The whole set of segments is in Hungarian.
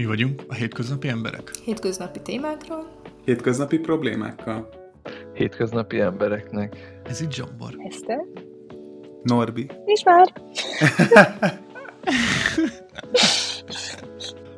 Mi vagyunk a hétköznapi emberek. Hétköznapi témákról. Hétköznapi problémákkal. Hétköznapi embereknek. Ez itt Zsombor. Eszter. Norbi. És már.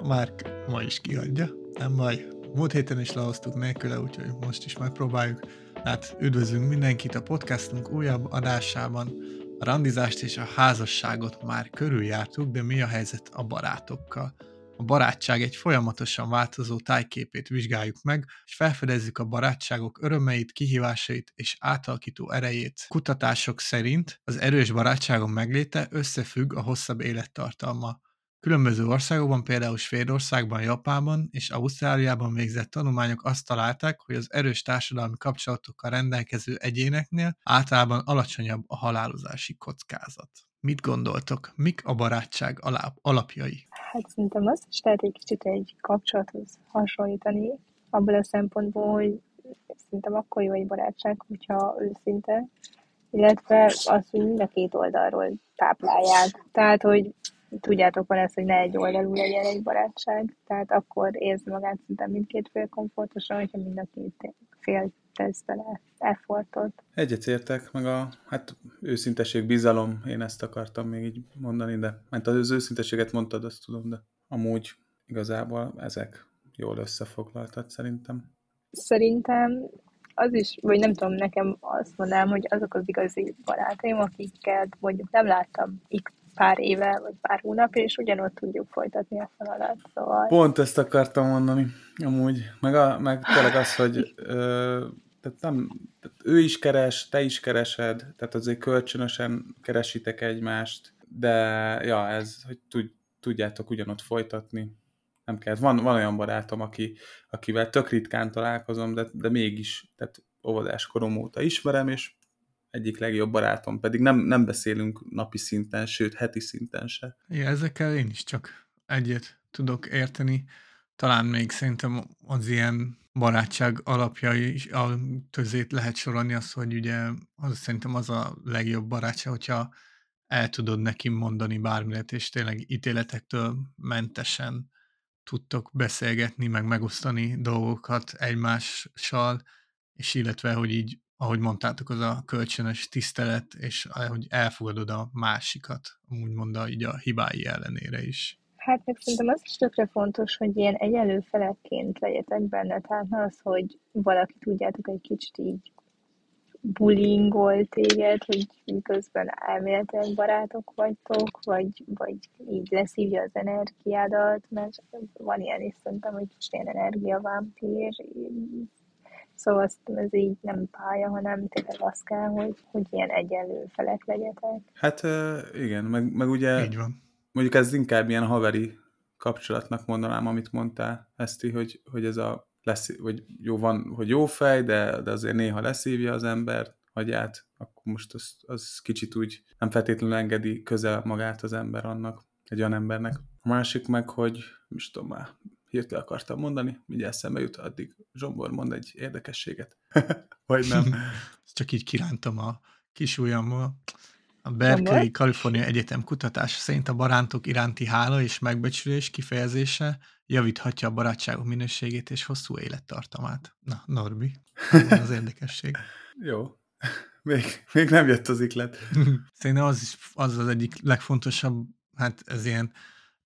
Márk ma is kiadja. Nem baj. Múlt héten is lehoztuk nélküle, úgyhogy most is megpróbáljuk. Hát üdvözlünk mindenkit a podcastunk újabb adásában. A randizást és a házasságot már körüljártuk, de mi a helyzet a barátokkal? A barátság egy folyamatosan változó tájképét vizsgáljuk meg, és felfedezzük a barátságok örömeit, kihívásait és átalakító erejét. Kutatások szerint az erős barátságon megléte összefügg a hosszabb élettartalma. Különböző országokban, például Svédországban, Japánban és Ausztráliában végzett tanulmányok azt találták, hogy az erős társadalmi kapcsolatokkal rendelkező egyéneknél általában alacsonyabb a halálozási kockázat. Mit gondoltok? Mik a barátság alap, alapjai? Hát szerintem azt is lehet egy kicsit egy kapcsolathoz hasonlítani, abból a szempontból, hogy szerintem akkor jó egy barátság, hogyha őszinte, illetve azt, hogy mind a két oldalról táplálják. Tehát, hogy tudjátok, van ez, hogy ne egy oldalú legyen egy barátság, tehát akkor érzi magát szinte mindkét fél komfortosan, hogyha mind a két fél tesz bele effortot. Egyetértek, meg a hát őszinteség, bizalom, én ezt akartam még így mondani, de mert az őszinteséget mondtad, azt tudom, de amúgy igazából ezek jól összefoglaltad szerintem. Szerintem az is, vagy nem tudom, nekem azt mondanám, hogy azok az igazi barátaim, akiket mondjuk nem láttam x pár éve, vagy pár hónap, és ugyanott tudjuk folytatni a feladat. Szóval... Pont ezt akartam mondani, amúgy. Meg, a, meg tényleg az, hogy ö, tehát nem, tehát ő is keres, te is keresed, tehát azért kölcsönösen keresitek egymást, de ja, ez, hogy tud, tudjátok ugyanott folytatni. Nem kell. Van, van olyan barátom, aki, akivel tök ritkán találkozom, de, de mégis, tehát óvodás korom óta ismerem, és egyik legjobb barátom, pedig nem, nem beszélünk napi szinten, sőt heti szinten se. Ja, ezekkel én is csak egyet tudok érteni. Talán még szerintem az ilyen barátság alapjai is, a közét lehet sorolni az, hogy ugye az szerintem az a legjobb barátság, hogyha el tudod neki mondani bármit, és tényleg ítéletektől mentesen tudtok beszélgetni, meg megosztani dolgokat egymással, és illetve, hogy így ahogy mondtátok, az a kölcsönös tisztelet, és hogy elfogadod a másikat, úgymond a, így a hibái ellenére is. Hát meg szerintem az is tökre fontos, hogy ilyen egyenlő felekként legyetek benne, tehát az, hogy valaki tudjátok egy kicsit így bullyingol téged, hogy miközben elméletileg barátok vagytok, vagy, vagy így leszívja az energiádat, mert van ilyen is szerintem, hogy ilyen energiavámpír, Szóval azt ez így nem pálya, hanem tényleg az kell, hogy, hogy ilyen egyenlő felek legyetek. Hát igen, meg, meg ugye így van. mondjuk ez inkább ilyen haveri kapcsolatnak mondanám, amit mondtál, Eszti, hogy, hogy ez a lesz, vagy jó van, hogy jó fej, de, de azért néha leszívja az ember agyát, akkor most az, az kicsit úgy nem feltétlenül engedi közel magát az ember annak, egy olyan embernek. A másik meg, hogy, most tudom már, hirtelen akartam mondani, mindjárt eszembe jut, addig Zsombor mond egy érdekességet. Vagy nem. Csak így kirántam a kis ujjammal. A Berkeley California Egyetem kutatás szerint a barátok iránti hála és megbecsülés kifejezése javíthatja a barátságok minőségét és hosszú élettartamát. Na, Norbi, az érdekesség. Jó. Még, még nem jött az iklet. Szerintem az, is, az az egyik legfontosabb, hát ez ilyen,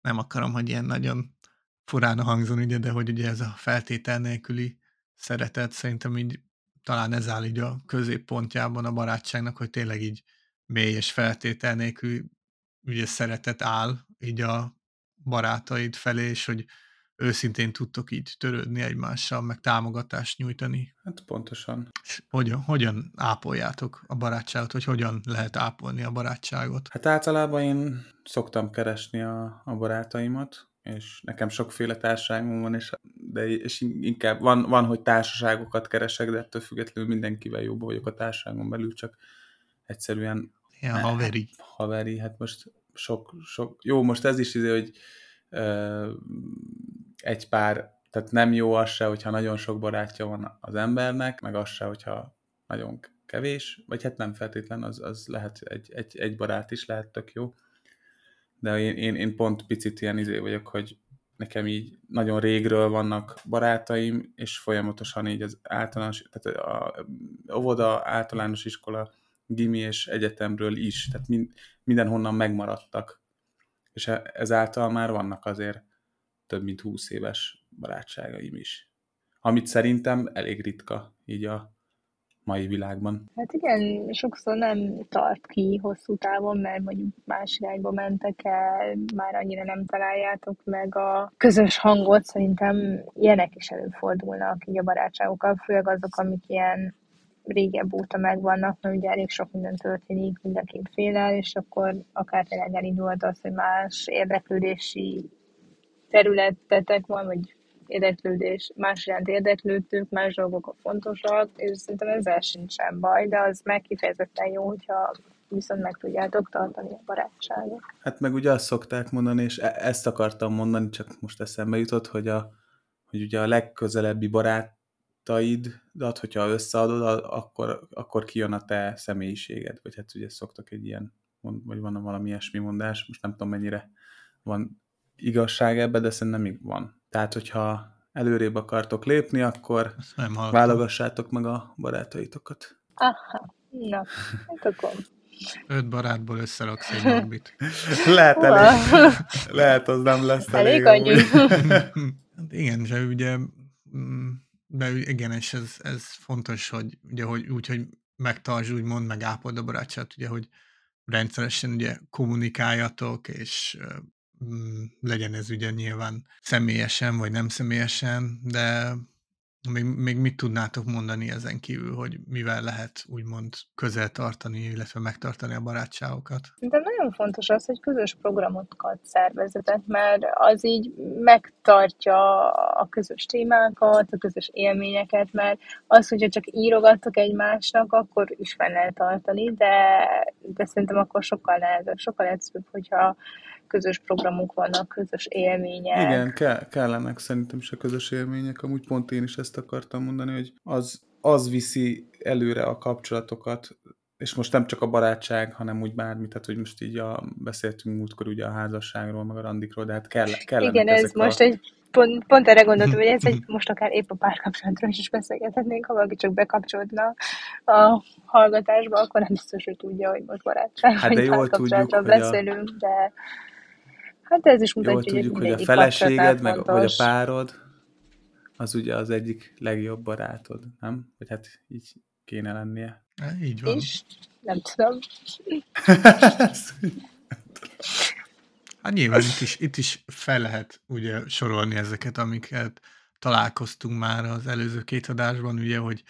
nem akarom, hogy ilyen nagyon furán hangzon, ugye, de hogy ugye ez a feltétel nélküli szeretet szerintem így talán ez áll így a középpontjában a barátságnak, hogy tényleg így mély és feltétel nélkül ugye szeretet áll így a barátaid felé, és hogy őszintén tudtok így törődni egymással, meg támogatást nyújtani. Hát pontosan. És hogyan, hogyan ápoljátok a barátságot, vagy hogyan lehet ápolni a barátságot? Hát általában én szoktam keresni a, a barátaimat, és nekem sokféle társaságom van, és, de és inkább van, van, hogy társaságokat keresek, de ettől függetlenül mindenkivel jóba vagyok a társaságon belül, csak egyszerűen ja, haveri. Haveri, hát most sok, sok, jó, most ez is izé, hogy ö, egy pár, tehát nem jó az se, hogyha nagyon sok barátja van az embernek, meg az se, hogyha nagyon kevés, vagy hát nem feltétlen, az, az lehet egy, egy, egy barát is lehet tök jó de én, én, én pont picit ilyen izé vagyok, hogy nekem így nagyon régről vannak barátaim, és folyamatosan így az általános, tehát a óvoda, általános iskola, gimi és egyetemről is, tehát mind, mindenhonnan megmaradtak. És e, ezáltal már vannak azért több mint 20 éves barátságaim is. Amit szerintem elég ritka így a mai világban. Hát igen, sokszor nem tart ki hosszú távon, mert mondjuk más irányba mentek el, már annyira nem találjátok meg a közös hangot. Szerintem ilyenek is előfordulnak így a barátságokkal, főleg azok, amik ilyen régebb óta megvannak, mert ugye elég sok minden történik mind a két félel, és akkor akár tényleg elindult az, hogy más érdeklődési területetek van, vagy érdeklődés, más iránt érdeklődtünk, más dolgok a fontosak, és szerintem ezzel sincsen baj, de az meg kifejezetten jó, hogyha viszont meg tudjátok tartani a barátságot. Hát meg ugye azt szokták mondani, és e- ezt akartam mondani, csak most eszembe jutott, hogy, a, hogy ugye a legközelebbi barátaidat, hogyha összeadod, akkor, akkor kijön a te személyiséged, vagy hát ugye szoktak egy ilyen, vagy van valami ilyesmi mondás, most nem tudom mennyire van igazság ebbe, de szerintem van. Tehát, hogyha előrébb akartok lépni, akkor válogassátok meg a barátaitokat. Aha, na, hát akkor. Öt barátból összeraksz egy morbit. lehet elég. lehet, az nem lesz elég. Elég annyi. hát igen, de ugye mm, de igen, és ez, ez fontos, hogy ugye, hogy úgy, hogy megtartsd, úgymond, meg ápold a barátságot, ugye, hogy rendszeresen ugye kommunikáljatok, és legyen ez ugye nyilván személyesen, vagy nem személyesen, de még, még mit tudnátok mondani ezen kívül, hogy mivel lehet úgymond közel tartani, illetve megtartani a barátságokat? De nagyon fontos az, hogy közös programokat szervezetek, mert az így megtartja a közös témákat, a közös élményeket, mert az, hogyha csak írogattok egymásnak, akkor is fel lehet tartani, de, de szerintem akkor sokkal nehezebb, sokkal egyszerűbb, hogyha közös programok vannak, közös élmények. Igen, ke- kellenek szerintem is a közös élmények. Amúgy pont én is ezt akartam mondani, hogy az, az viszi előre a kapcsolatokat, és most nem csak a barátság, hanem úgy bármi, tehát hogy most így a, beszéltünk múltkor ugye a házasságról, meg a randikról, de hát kell, kell Igen, ez most a... egy pont, pont erre gondoltam, hogy ez egy, most akár épp a párkapcsolatról is beszélgethetnénk, ha valaki csak bekapcsolódna a hallgatásba, akkor nem biztos, hogy tudja, hogy most barátság hát de jól tudjuk, beszélünk, a... de Hát ez is mutatja, Jól tudjuk, hogy, hogy a feleséged, meg, vagy a párod, az ugye az egyik legjobb barátod, nem? Vagy hát így kéne lennie. E, így van. És? Nem tudom. hát nyilván itt is, itt is fel lehet ugye sorolni ezeket, amiket találkoztunk már az előző két adásban, ugye, hogy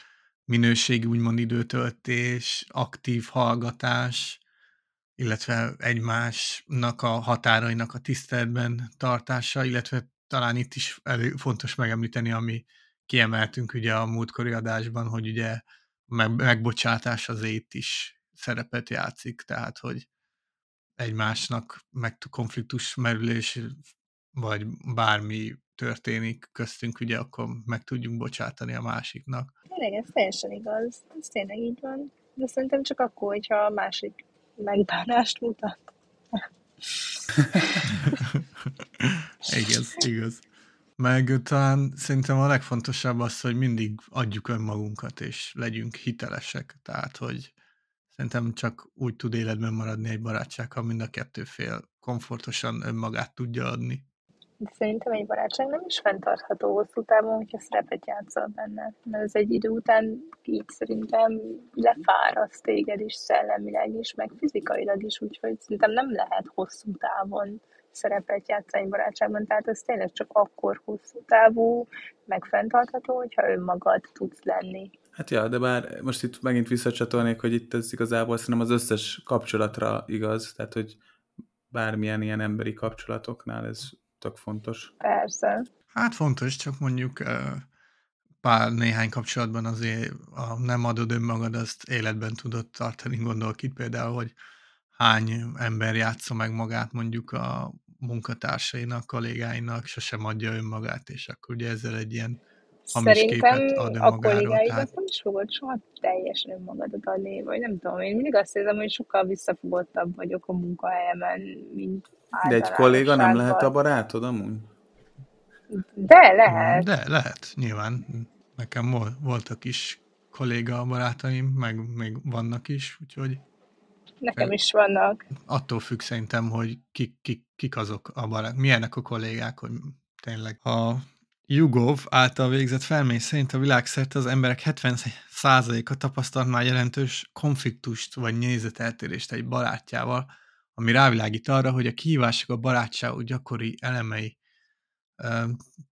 minőségi úgymond időtöltés, aktív hallgatás, illetve egymásnak a határainak a tiszteletben tartása, illetve talán itt is elő, fontos megemlíteni, ami kiemeltünk ugye a múltkori adásban, hogy ugye meg, megbocsátás az itt is szerepet játszik, tehát hogy egymásnak meg konfliktus merülés, vagy bármi történik köztünk, ugye akkor meg tudjunk bocsátani a másiknak. Tényleg, ez teljesen igaz. Ez tényleg így van. De szerintem csak akkor, hogyha a másik megbánást mutat. igaz, igaz. Meg talán szerintem a legfontosabb az, hogy mindig adjuk önmagunkat, és legyünk hitelesek. Tehát, hogy szerintem csak úgy tud életben maradni egy barátság, ha mind a kettő fél komfortosan önmagát tudja adni. De szerintem egy barátság nem is fenntartható hosszú távon, hogyha szerepet játszol benne. Mert ez egy idő után így szerintem lefáraszt téged is szellemileg is, meg fizikailag is, úgyhogy szerintem nem lehet hosszú távon szerepet játszani barátságban, tehát ez tényleg csak akkor hosszú távú, meg fenntartható, hogyha önmagad tudsz lenni. Hát ja, de bár most itt megint visszacsatolnék, hogy itt ez igazából szerintem az összes kapcsolatra igaz, tehát hogy bármilyen ilyen emberi kapcsolatoknál ez tök fontos. Persze. Hát fontos, csak mondjuk pár néhány kapcsolatban azért a nem adod önmagad, azt életben tudod tartani. Gondolok itt például, hogy hány ember játsza meg magát mondjuk a munkatársainak, kollégáinak, sosem adja önmagát, és akkor ugye ezzel egy ilyen hamis Szerintem képet ad a kollégáidat tehát... nem is fogod soha teljesen önmagadat adni, vagy nem tudom, én mindig azt érzem, hogy sokkal visszafogottabb vagyok a munkahelyemen, mint De egy kolléga nem lehet a barátod amúgy? De lehet. De lehet, nyilván. Nekem vol- voltak is kolléga barátaim, meg még vannak is, úgyhogy Nekem is vannak. attól függ szerintem, hogy kik, kik, kik azok a barát, milyenek a kollégák, hogy tényleg. A YouGov által végzett felmérés szerint a világszerte az emberek 70%-a tapasztalt már jelentős konfliktust vagy nézeteltérést egy barátjával, ami rávilágít arra, hogy a kihívások a barátságok gyakori elemei.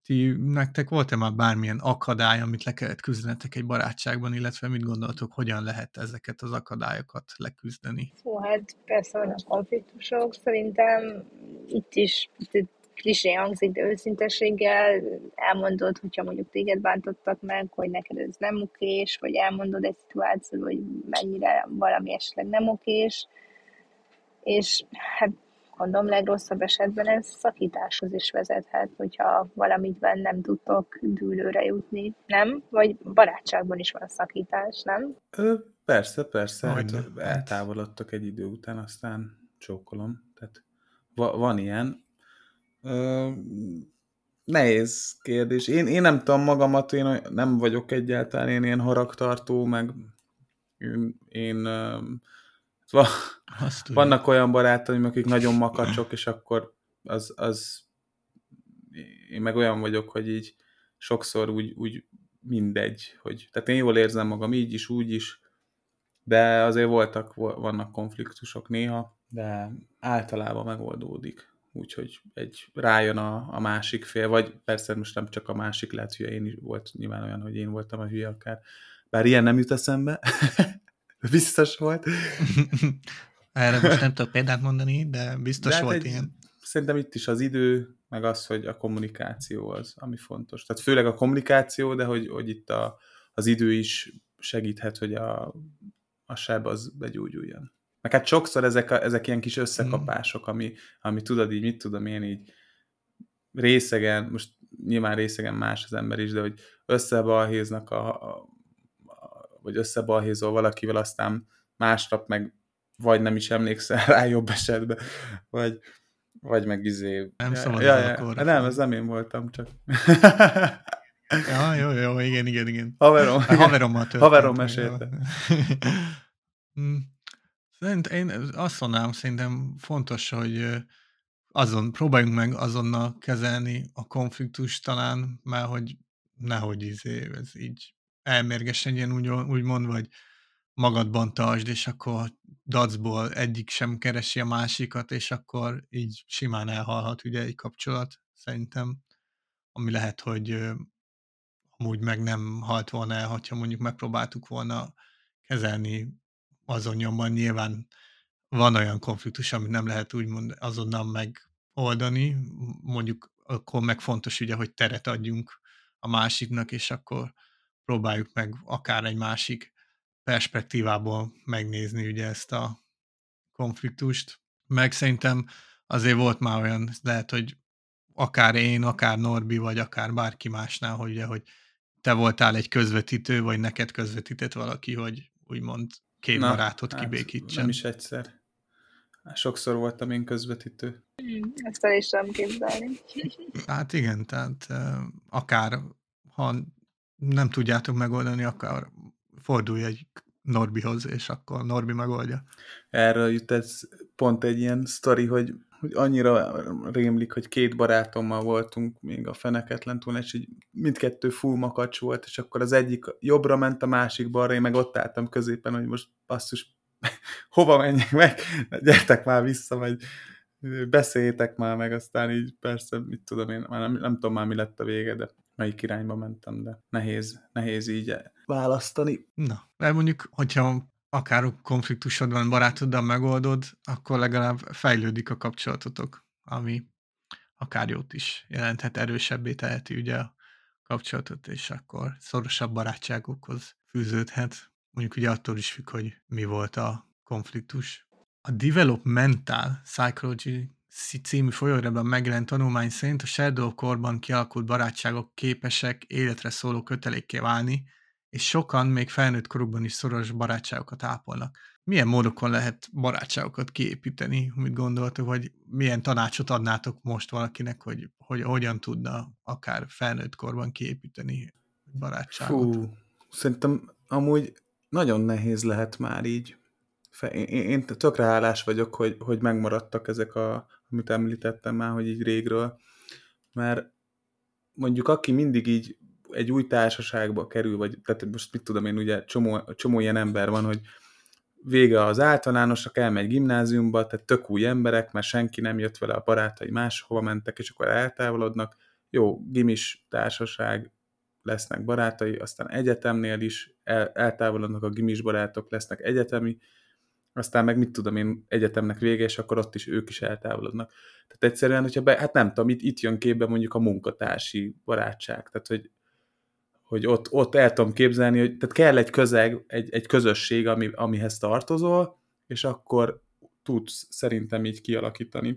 Ti, nektek volt-e már bármilyen akadály, amit le kellett küzdenetek egy barátságban, illetve mit gondoltok, hogyan lehet ezeket az akadályokat leküzdeni? Hú, hát persze vannak konfliktusok, szerintem itt is itt klisé hangzik, de őszintességgel elmondod, hogyha mondjuk téged bántottak meg, hogy neked ez nem okés, vagy elmondod egy szituációt, hogy mennyire valami esetleg nem okés, és hát mondom, legrosszabb esetben ez szakításhoz is vezethet, hogyha valamiben nem tudtok dűlőre jutni, nem? Vagy barátságban is van a szakítás, nem? Ö, persze, persze. Hát Hogyne, hát. eltávolodtak egy idő után, aztán csókolom. Tehát va- van ilyen. Ö, nehéz kérdés. Én, én nem tudom magamat, én nem vagyok egyáltalán én ilyen haragtartó, meg én, én tudom. vannak olyan barátaim, akik nagyon makacsok, és akkor az, az én meg olyan vagyok, hogy így sokszor úgy, úgy mindegy, hogy tehát én jól érzem magam így is, úgy is, de azért voltak, vo- vannak konfliktusok néha, de általában megoldódik. Úgyhogy egy rájön a, a másik fél, vagy persze most nem csak a másik lehet hülye, én is volt nyilván olyan, hogy én voltam a hülye akár. Bár ilyen nem jut eszembe. Biztos volt. Erre most nem tudok példát mondani, de biztos De hát volt egy- ilyen. Szerintem itt is az idő, meg az, hogy a kommunikáció az, ami fontos. Tehát főleg a kommunikáció, de hogy, hogy itt a, az idő is segíthet, hogy a, a seb az begyógyuljon. Meg hát sokszor ezek, a, ezek ilyen kis összekapások, ami, ami tudod így, mit tudom én így részegen, most nyilván részegen más az ember is, de hogy összebalhéznak a, a, a vagy összebalhézol valakivel, aztán másnap meg vagy nem is emlékszel rá jobb esetben, vagy, vagy meg izé... Nem szabad ja, ja, akkor. Nem, ez nem én voltam, csak... Ja, jó, jó, igen, igen, igen. Haverom. Haverommal történt. Haverom mesélte. Én azt mondanám, szerintem fontos, hogy azon, próbáljunk meg azonnal kezelni a konfliktust talán, mert hogy nehogy izé, ez így elmérgesedjen úgy, úgymond, vagy magadban tartsd, és akkor dacból egyik sem keresi a másikat, és akkor így simán elhalhat ugye egy kapcsolat, szerintem, ami lehet, hogy amúgy meg nem halt volna el, hogyha mondjuk megpróbáltuk volna kezelni azon nyomban. Nyilván van olyan konfliktus, amit nem lehet úgymond azonnal megoldani, mondjuk akkor meg fontos ugye, hogy teret adjunk a másiknak, és akkor próbáljuk meg akár egy másik perspektívából megnézni ugye ezt a konfliktust. Meg szerintem azért volt már olyan, lehet, hogy akár én, akár Norbi, vagy akár bárki másnál, hogy, ugye, hogy te voltál egy közvetítő, vagy neked közvetített valaki, hogy úgymond két Na, barátot hát kibékítsen. Nem is egyszer. Sokszor voltam én közvetítő. Ezt el is tudom képzelni. Hát igen, tehát akár ha nem tudjátok megoldani, akkor fordulj egy Norbihoz, és akkor Norbi megoldja. Erről jut ez pont egy ilyen sztori, hogy, hogy annyira rémlik, hogy két barátommal voltunk még a feneketlen túl, és így mindkettő full makacs volt, és akkor az egyik jobbra ment, a másik balra, én meg ott álltam középen, hogy most basszus, hova menjek meg, gyertek már vissza, vagy beszéljétek már meg, aztán így persze, mit tudom én, már nem, nem tudom már mi lett a vége, de melyik irányba mentem, de nehéz, nehéz így választani. Na, mert mondjuk, hogyha akár konfliktusod van barátoddal megoldod, akkor legalább fejlődik a kapcsolatotok, ami akár jót is jelenthet, erősebbé teheti ugye a kapcsolatot, és akkor szorosabb barátságokhoz fűződhet. Mondjuk ugye attól is függ, hogy mi volt a konfliktus. A Developmental Psychology című folyóiratban megjelent tanulmány szerint a Shadow korban kialakult barátságok képesek életre szóló kötelékké válni, és sokan még felnőtt korukban is szoros barátságokat ápolnak. milyen módokon lehet barátságokat kiépíteni, mit gondoltok, vagy milyen tanácsot adnátok most valakinek, hogy, hogy hogyan tudna akár felnőtt korban kiépíteni barátságot? Fú, szerintem amúgy nagyon nehéz lehet már így. Én, én tökre hálás vagyok, hogy, hogy megmaradtak ezek, a, amit említettem már, hogy így régről, mert mondjuk aki mindig így egy új társaságba kerül, vagy tehát most mit tudom én, ugye csomó, csomó ilyen ember van, hogy vége az általánosnak, elmegy gimnáziumba, tehát tök új emberek, mert senki nem jött vele, a barátai máshova mentek, és akkor eltávolodnak. Jó, gimis társaság, lesznek barátai, aztán egyetemnél is el, eltávolodnak a gimis barátok, lesznek egyetemi, aztán meg mit tudom én, egyetemnek vége, és akkor ott is ők is eltávolodnak. Tehát egyszerűen, hogyha be, hát nem tudom, itt, itt jön képbe mondjuk a munkatársi barátság, tehát hogy hogy ott, ott el tudom képzelni, hogy tehát kell egy közeg, egy, egy közösség, ami, amihez tartozol, és akkor tudsz szerintem így kialakítani.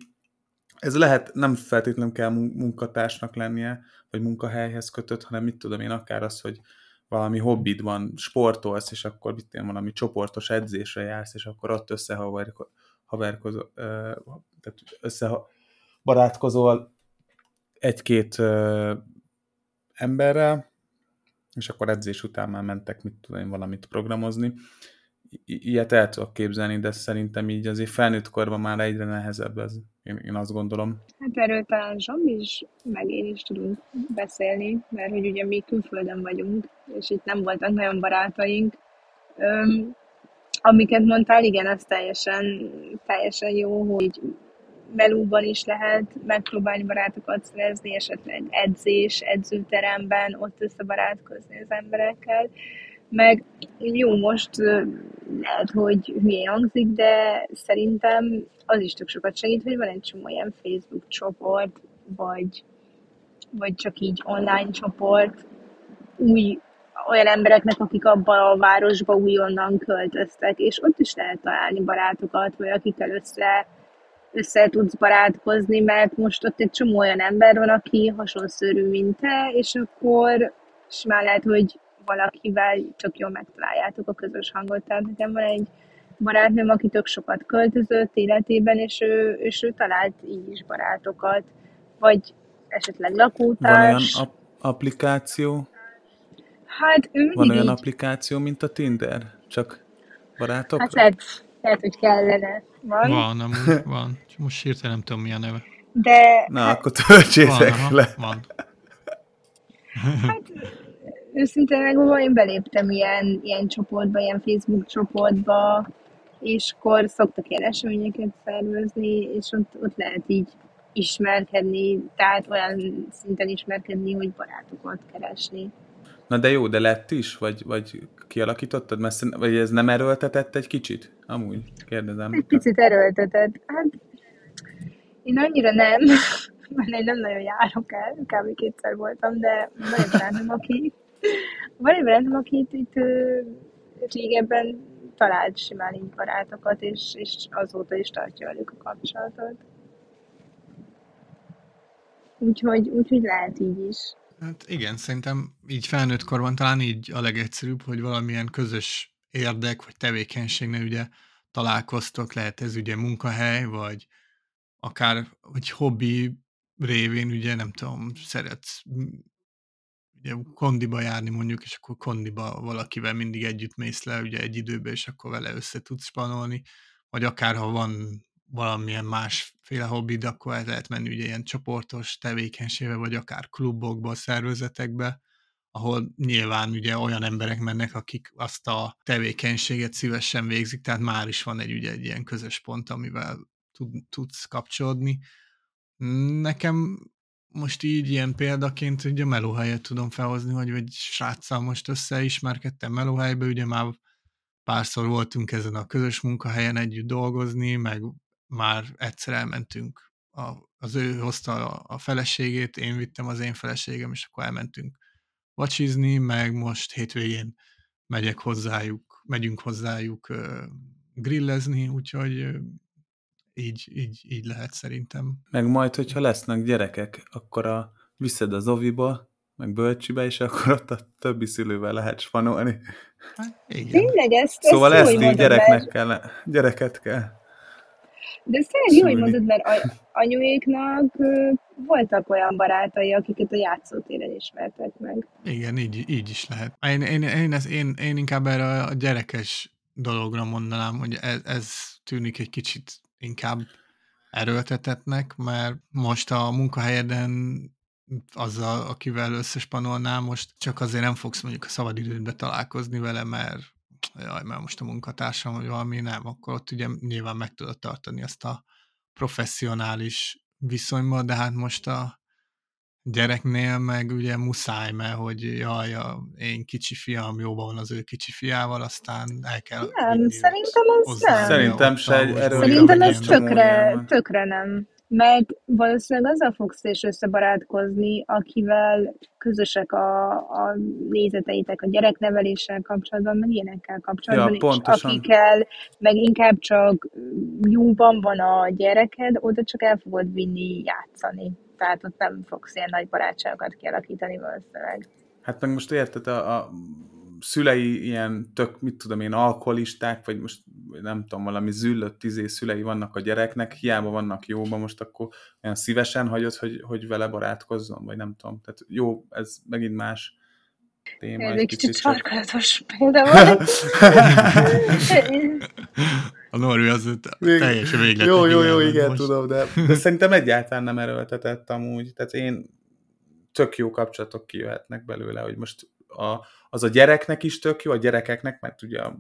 Ez lehet, nem feltétlenül kell munkatársnak lennie, vagy munkahelyhez kötött, hanem mit tudom én, akár az, hogy valami hobbid van, sportolsz, és akkor mit tudom, valami csoportos edzésre jársz, és akkor ott összehaverkozol, tehát összebarátkozol egy-két emberrel, és akkor edzés után már mentek, mit tudom én, valamit programozni. I- ilyet el tudok képzelni, de szerintem így azért felnőtt korban már egyre nehezebb ez, én, én azt gondolom. Hát erről talán Zsombi is, meg én is tudunk beszélni, mert hogy ugye mi külföldön vagyunk, és itt nem voltak nagyon barátaink. Öm, amiket mondtál, igen, az teljesen, teljesen jó, hogy melúban is lehet megpróbálni barátokat szerezni, esetleg edzés, edzőteremben, ott összebarátkozni az emberekkel. Meg jó, most lehet, hogy hülye hangzik, de szerintem az is tök sokat segít, hogy van egy csomó ilyen Facebook csoport, vagy, vagy csak így online csoport, új olyan embereknek, akik abban a városba újonnan költöztek, és ott is lehet találni barátokat, vagy akikkel össze össze tudsz barátkozni, mert most ott egy csomó olyan ember van, aki hasonszörű, mint te, és akkor simán lehet, hogy valakivel csak jól megtaláljátok a közös hangot. Tehát nekem van egy barátnőm, aki tök sokat költözött életében, és ő, és ő talált így is barátokat, vagy esetleg lakótárs. Van olyan applikáció? Hát ő Van olyan így... applikáció, mint a Tinder? Csak barátok? Hát lehet, lehet, hogy kellene. Van? Van, amúgy van. Most hirtelen nem tudom, mi a neve. De... Na, hát, akkor töltsétek van, le. Van. Hát, őszintén megmondom, én beléptem ilyen, ilyen csoportba, ilyen Facebook csoportba, és akkor szoktak ilyen eseményeket szervezni, és ott, ott lehet így ismerkedni, tehát olyan szinten ismerkedni, hogy barátokat keresni. Na de jó, de lett is? Vagy, vagy kialakítottad? Mert, vagy ez nem erőltetett egy kicsit? Amúgy, kérdezem. Egy picit erőltetett. Hát én annyira nem, mert én nem nagyon járok el, kb. kétszer voltam, de van egy barátom, aki, van egy barátom, aki itt, itt régebben talált simán így barátokat, és, és azóta is tartja velük a kapcsolatot. Úgyhogy, úgyhogy lehet így is. Hát igen, szerintem így felnőtt korban talán így a legegyszerűbb, hogy valamilyen közös érdek vagy tevékenységnél ugye találkoztok, lehet ez ugye munkahely, vagy akár hogy hobbi révén ugye nem tudom, szeretsz ugye kondiba járni mondjuk, és akkor kondiba valakivel mindig együtt mész le ugye egy időben, és akkor vele össze tudsz spanolni, vagy akár ha van valamilyen másféle hobbid, akkor el lehet menni ugye ilyen csoportos tevékenységbe, vagy akár klubokba, szervezetekbe, ahol nyilván ugye olyan emberek mennek, akik azt a tevékenységet szívesen végzik, tehát már is van egy, ugye, egy ilyen közös pont, amivel tud, tudsz kapcsolódni. Nekem most így ilyen példaként ugye melóhelyet tudom felhozni, hogy egy sráccal most összeismerkedtem melóhelybe, ugye már párszor voltunk ezen a közös munkahelyen együtt dolgozni, meg már egyszer elmentünk, a, az ő hozta a, a feleségét, én vittem az én feleségem, és akkor elmentünk vacsizni, meg most hétvégén megyek hozzájuk, megyünk hozzájuk uh, grillezni, úgyhogy uh, így, így, így lehet szerintem. Meg majd, hogyha lesznek gyerekek, akkor a, viszed az oviba, meg bölcsibe, és akkor ott a többi szülővel lehet spanolni. Hát, igen. Tényleg ezt, Szóval ezt így gyereknek kell, gyereket kell. De tényleg jó, hogy mondod, mert anyuéknak voltak olyan barátai, akiket a játszótéren ismertek meg. Igen, így, így is lehet. Én, én, én, ez, én, én inkább erre a gyerekes dologra mondanám, hogy ez, ez tűnik egy kicsit inkább erőltetetnek, mert most a munkahelyeden azzal, akivel összespanolnál, most csak azért nem fogsz mondjuk a szabadidődbe találkozni vele, mert jaj, mert most a munkatársam, vagy valami nem, akkor ott ugye nyilván meg tudod tartani azt a professzionális viszonyban, de hát most a gyereknél meg ugye muszáj, mert hogy jaj, a én kicsi fiam jóban van az ő kicsi fiával, aztán el kell Nem, szerintem hozzá, nem. Szerintem se egy Szerintem ez tökre, tökre nem. Mert valószínűleg azzal fogsz és összebarátkozni, akivel közösek a, a nézeteitek a gyerekneveléssel kapcsolatban, meg ilyenekkel kapcsolatban, Ja, és akikkel meg inkább csak jóban van a gyereked, oda csak el fogod vinni játszani. Tehát ott nem fogsz ilyen nagy barátságokat kialakítani valószínűleg. Hát meg most érted, a, a szülei ilyen tök, mit tudom én, alkoholisták, vagy most nem tudom, valami züllött izé szülei vannak a gyereknek, hiába vannak jóban, most akkor olyan szívesen hagyod, hogy, hogy vele barátkozzon, vagy nem tudom. Tehát jó, ez megint más téma. Ez egy kicsit csak. sarkalatos példa volt. A Norvi az Még- teljesen véglet. Jó, jó, jó, igen, tudom, de, de szerintem egyáltalán nem erőltetett amúgy. Tehát én tök jó kapcsolatok kijöhetnek belőle, hogy most a, az a gyereknek is tök jó, a gyerekeknek, mert ugye a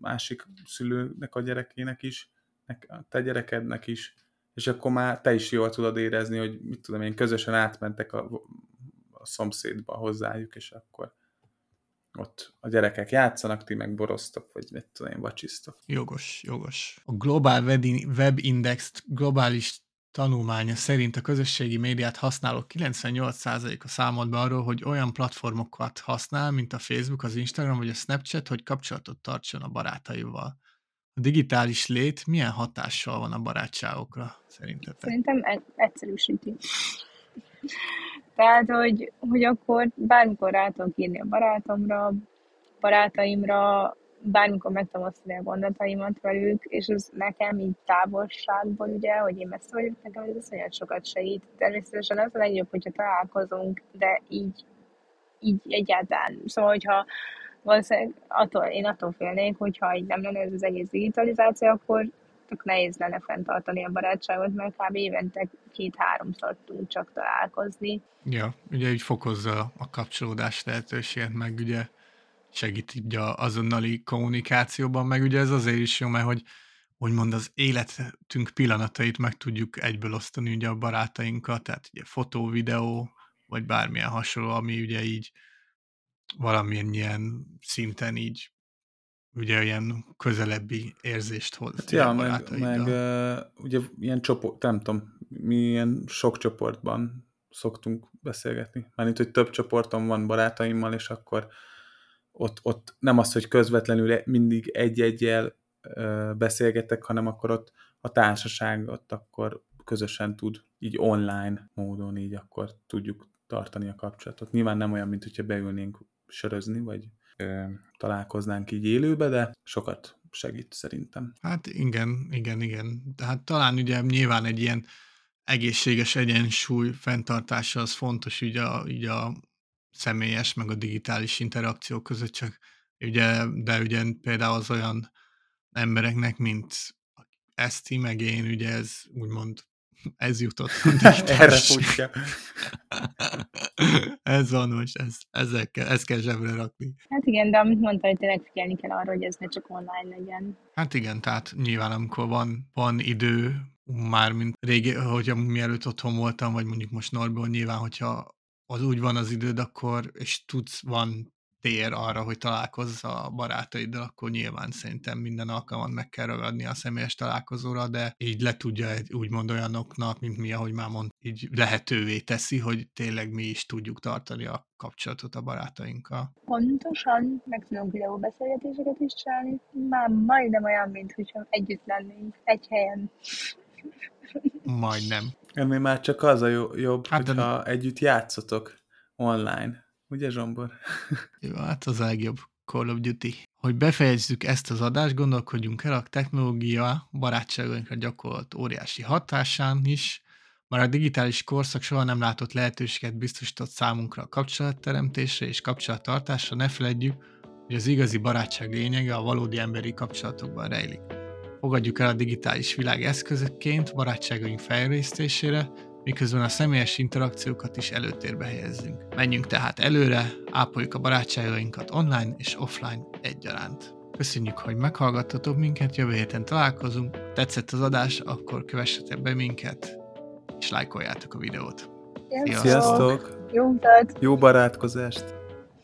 másik szülőnek a gyerekének is, a te gyerekednek is, és akkor már te is jól tudod érezni, hogy mit tudom én, közösen átmentek a, a szomszédba hozzájuk, és akkor ott a gyerekek játszanak, ti meg borosztok, vagy mit tudom én, vacsisztok. Jogos, jogos. A Global Web- Web Index globális tanulmánya szerint a közösségi médiát használók 98%-a számolt be arról, hogy olyan platformokat használ, mint a Facebook, az Instagram vagy a Snapchat, hogy kapcsolatot tartson a barátaival. A digitális lét milyen hatással van a barátságokra, szerintetek? Szerintem e- egyszerűsíti. Tehát, hogy, hogy akkor bármikor rá tudok írni a barátomra, barátaimra, bármikor meg tudom osztani a gondolataimat velük, és ez nekem így távolságból, ugye, hogy én messze vagyok, nekem ez iszonyat sokat segít. Természetesen az a legjobb, hogyha találkozunk, de így, így egyáltalán. Szóval, hogyha valószínűleg attól, én attól félnék, hogyha így nem lenne ez az egész digitalizáció, akkor tök nehéz lenne fenntartani a barátságot, mert kb. évente két-háromszor tudunk csak találkozni. Ja, ugye így fokozza a kapcsolódás lehetőséget, meg ugye segít így a azonnali kommunikációban, meg ugye ez azért is jó, mert hogy úgymond az életünk pillanatait meg tudjuk egyből osztani ugye a barátainkkal, tehát ugye fotó, videó, vagy bármilyen hasonló, ami ugye így valamilyen ilyen szinten így ugye ilyen közelebbi érzést hoz Hát ja, meg, meg uh, ugye ilyen csoport, nem tudom, mi ilyen sok csoportban szoktunk beszélgetni. Mármint, hogy több csoportom van barátaimmal, és akkor ott, ott nem az, hogy közvetlenül mindig egy-egyel beszélgetek, hanem akkor ott a társaság ott akkor közösen tud, így online módon így akkor tudjuk tartani a kapcsolatot. Nyilván nem olyan, mint hogyha beülnénk sörözni, vagy ö, találkoznánk így élőbe, de sokat segít szerintem. Hát igen, igen, igen. Tehát talán ugye nyilván egy ilyen egészséges egyensúly fenntartása az fontos így a, így a személyes meg a digitális interakció között, csak ugye, de ugye például az olyan embereknek, mint Eszti, meg én, ugye ez úgymond ez jutott Erre digitális- futja. ez van most, ez, ezzel kell, ezt kell zsebre rakni. Hát igen, de amit mondta, hogy tényleg figyelni kell arra, hogy ez ne csak online legyen. Hát igen, tehát nyilván amikor van, van idő, már mint régi, hogyha mielőtt otthon voltam, vagy mondjuk most Norból, nyilván, hogyha az úgy van az időd, akkor, és tudsz, van tér arra, hogy találkozz a barátaiddal, akkor nyilván szerintem minden alkalmat meg kell ragadni a személyes találkozóra, de így le tudja úgymond olyanoknak, mint mi, ahogy már mond, így lehetővé teszi, hogy tényleg mi is tudjuk tartani a kapcsolatot a barátainkkal. Pontosan, meg tudunk videóbeszélgetéseket is csinálni. Már majdnem olyan, mint hogyha együtt lennénk egy helyen. Majdnem. Ennél már csak az a jó, jobb, Hát, de- hogyha együtt játszotok. online. Ugye, Zsombor? Jó, hát az a legjobb Call of Duty. Hogy befejezzük ezt az adást, gondolkodjunk el a technológia barátságainkra gyakorolt óriási hatásán is, már a digitális korszak soha nem látott lehetőséget biztosított számunkra a kapcsolatteremtésre és kapcsolattartásra, ne feledjük, hogy az igazi barátság lényege a valódi emberi kapcsolatokban rejlik. Fogadjuk el a digitális világ eszközökként barátságaink fejlesztésére, miközben a személyes interakciókat is előtérbe helyezzünk. Menjünk tehát előre, ápoljuk a barátságainkat online és offline egyaránt. Köszönjük, hogy meghallgattatok minket, jövő héten találkozunk. Tetszett az adás, akkor kövessetek be minket, és lájkoljátok a videót. Sziasztok! Sziasztok! Jó utat! Jó barátkozást!